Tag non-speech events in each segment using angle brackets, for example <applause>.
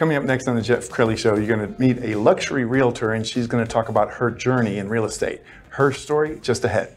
Coming up next on the Jeff Crilley Show, you're going to meet a luxury realtor, and she's going to talk about her journey in real estate. Her story just ahead.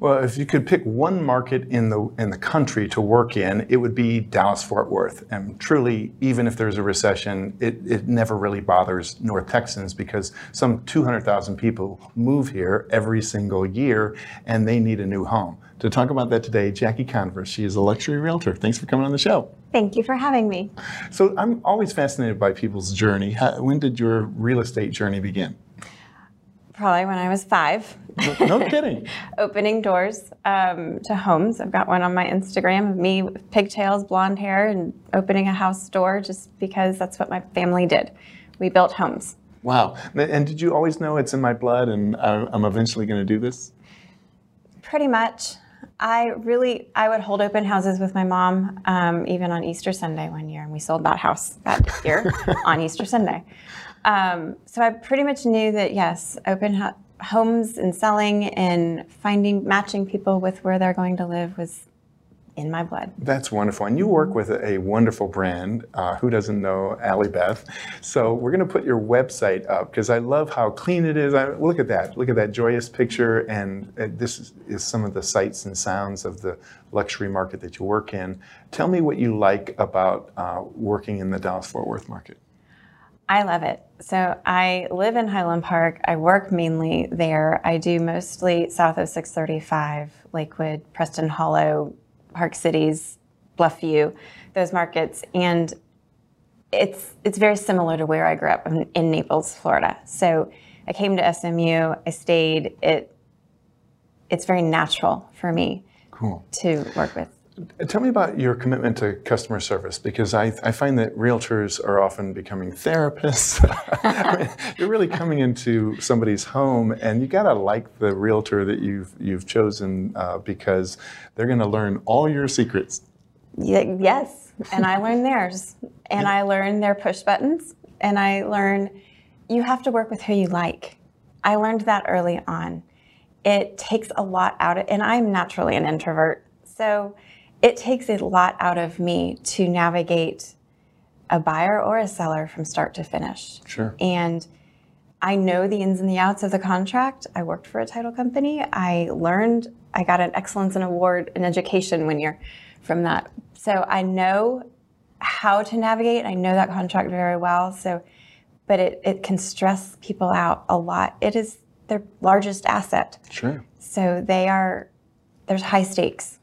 Well, if you could pick one market in the in the country to work in, it would be Dallas Fort Worth. And truly, even if there's a recession, it, it never really bothers North Texans because some 200,000 people move here every single year and they need a new home. To talk about that today, Jackie Converse. She is a luxury realtor. Thanks for coming on the show. Thank you for having me. So I'm always fascinated by people's journey. How, when did your real estate journey begin? Probably when I was five. No, no <laughs> kidding. Opening doors um, to homes. I've got one on my Instagram of me with pigtails, blonde hair, and opening a house door just because that's what my family did. We built homes. Wow. And did you always know it's in my blood and I'm eventually going to do this? Pretty much. I really, I would hold open houses with my mom, um, even on Easter Sunday one year, and we sold that house that year <laughs> on Easter Sunday. Um, so I pretty much knew that yes, open ho- homes and selling and finding matching people with where they're going to live was in my blood. That's wonderful. And you work with a wonderful brand. Uh, who doesn't know Allie Beth? So we're going to put your website up because I love how clean it is. I, look at that. Look at that joyous picture. And uh, this is, is some of the sights and sounds of the luxury market that you work in. Tell me what you like about uh, working in the Dallas Fort Worth market. I love it. So I live in Highland Park. I work mainly there. I do mostly south of 635, Lakewood, Preston Hollow, Park Cities, Bluffview, those markets, and it's it's very similar to where I grew up in, in Naples, Florida. So I came to SMU. I stayed. It it's very natural for me cool. to work with Tell me about your commitment to customer service because I, I find that realtors are often becoming therapists. <laughs> I mean, you're really coming into somebody's home, and you gotta like the realtor that you've you've chosen uh, because they're to learn all your secrets. Yes, and I learn theirs, and I learn their push buttons, and I learn you have to work with who you like. I learned that early on. It takes a lot out of, and I'm naturally an introvert, so it takes a lot out of me to navigate a buyer or a seller from start to finish. Sure. And I know the ins and the outs of the contract. I worked for a title company. I learned, I got an excellence and award in education when you're from that. So I know how to navigate. I know that contract very well. So, but it, it can stress people out a lot. It is their largest asset. Sure. So they are, there's high stakes.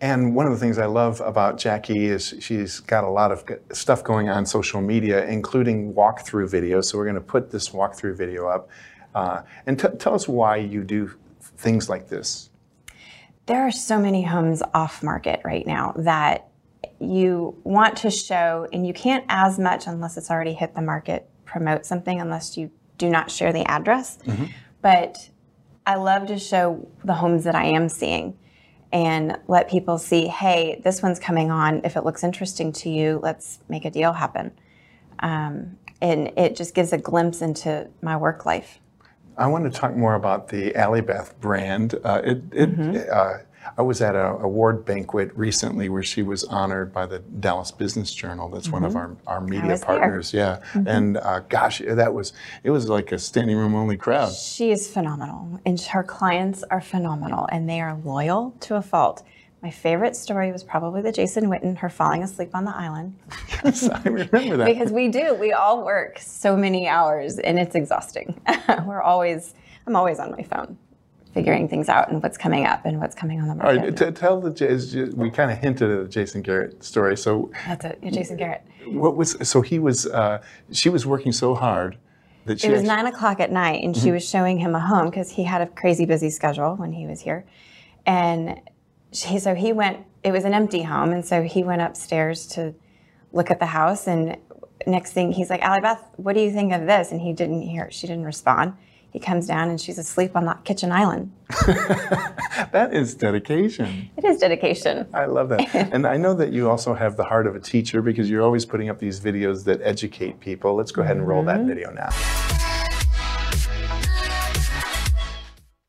And one of the things I love about Jackie is she's got a lot of stuff going on social media, including walkthrough videos. So we're going to put this walkthrough video up. Uh, and t- tell us why you do things like this. There are so many homes off market right now that you want to show, and you can't as much unless it's already hit the market, promote something unless you do not share the address. Mm-hmm. But I love to show the homes that I am seeing and let people see, hey, this one's coming on. If it looks interesting to you, let's make a deal happen. Um, and it just gives a glimpse into my work life. I want to talk more about the Allie Beth brand. Uh, it, it, mm-hmm. uh, I was at an award banquet recently where she was honored by the Dallas Business Journal. That's mm-hmm. one of mm-hmm. our, our media partners. There. Yeah, mm-hmm. and uh, gosh, that was it was like a standing room only crowd. She is phenomenal, and her clients are phenomenal, and they are loyal to a fault. My favorite story was probably the Jason Witten, her falling asleep on the island. <laughs> Yes, I remember that. because we do. We all work so many hours and it's exhausting. <laughs> We're always, I'm always on my phone figuring things out and what's coming up and what's coming on the market. right, t- tell the we kind of hinted at the Jason Garrett story. So That's it. Jason Garrett. what was so he was uh, she was working so hard that she It was actu- nine o'clock at night, and she was showing him a home because he had a crazy busy schedule when he was here. And she, so he went. It was an empty home, and so he went upstairs to look at the house. And next thing, he's like, "Allie Beth, what do you think of this?" And he didn't hear. She didn't respond. He comes down, and she's asleep on the kitchen island. <laughs> that is dedication. It is dedication. I love that. <laughs> and I know that you also have the heart of a teacher because you're always putting up these videos that educate people. Let's go ahead and roll that mm-hmm. video now.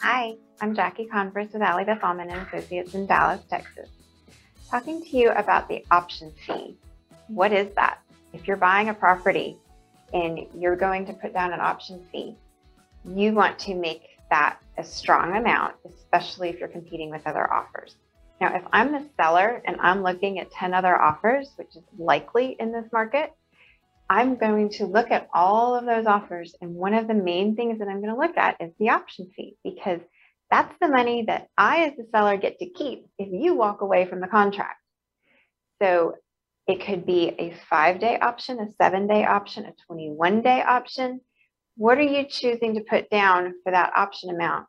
Hi, I'm Jackie Converse with Allie Beth Allman and Associates in Dallas, Texas. Talking to you about the option fee. What is that? If you're buying a property and you're going to put down an option fee, you want to make that a strong amount, especially if you're competing with other offers. Now, if I'm the seller and I'm looking at 10 other offers, which is likely in this market, I'm going to look at all of those offers. And one of the main things that I'm going to look at is the option fee because that's the money that I, as the seller, get to keep if you walk away from the contract. So it could be a five day option, a seven day option, a 21 day option. What are you choosing to put down for that option amount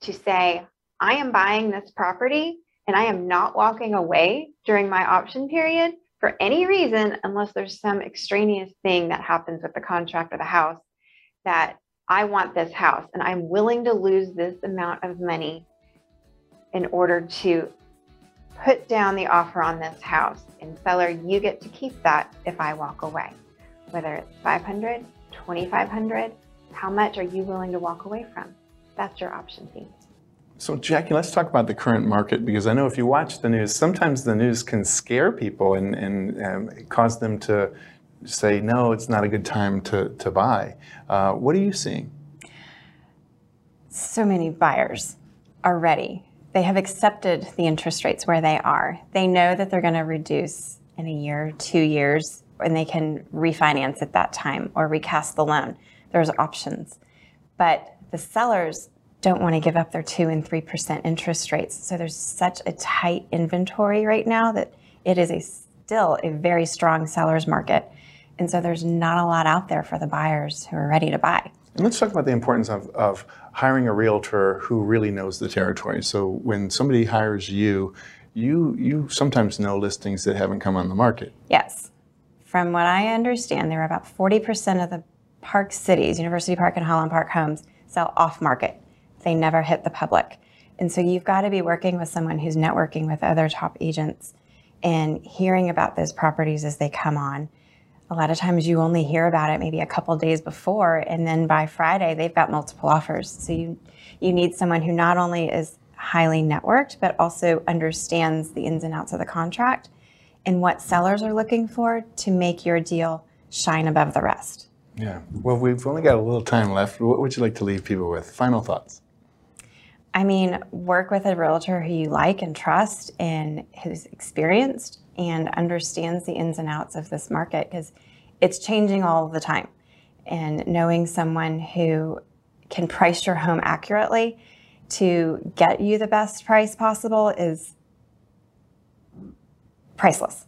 to say, I am buying this property and I am not walking away during my option period for any reason unless there's some extraneous thing that happens with the contract or the house that I want this house and I'm willing to lose this amount of money in order to put down the offer on this house. And seller, you get to keep that if I walk away. Whether it's 500, 2500, how much are you willing to walk away from? That's your option fee. So, Jackie, let's talk about the current market because I know if you watch the news, sometimes the news can scare people and, and um, cause them to say, no, it's not a good time to, to buy. Uh, what are you seeing? so many buyers are ready. They have accepted the interest rates where they are. They know that they're going to reduce in a year, two years, and they can refinance at that time or recast the loan. There's options. But the sellers don't want to give up their 2 and 3% interest rates. So there's such a tight inventory right now that it is a still a very strong seller's market. And so there's not a lot out there for the buyers who are ready to buy. And let's talk about the importance of, of hiring a realtor who really knows the territory. So when somebody hires you, you you sometimes know listings that haven't come on the market. Yes. From what I understand, there are about 40% of the park cities, University Park and Highland Park homes, sell off market. They never hit the public. And so you've got to be working with someone who's networking with other top agents and hearing about those properties as they come on. A lot of times you only hear about it maybe a couple days before, and then by Friday they've got multiple offers. So you, you need someone who not only is highly networked, but also understands the ins and outs of the contract and what sellers are looking for to make your deal shine above the rest. Yeah. Well, we've only got a little time left. What would you like to leave people with? Final thoughts. I mean, work with a realtor who you like and trust and who's experienced and understands the ins and outs of this market because it's changing all the time. And knowing someone who can price your home accurately to get you the best price possible is priceless.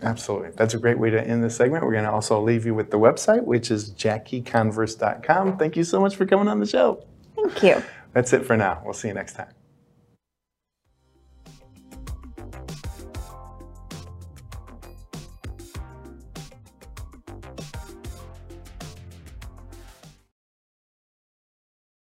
Absolutely. That's a great way to end this segment. We're going to also leave you with the website, which is jackieconverse.com. Thank you so much for coming on the show. Thank you. That's it for now. We'll see you next time.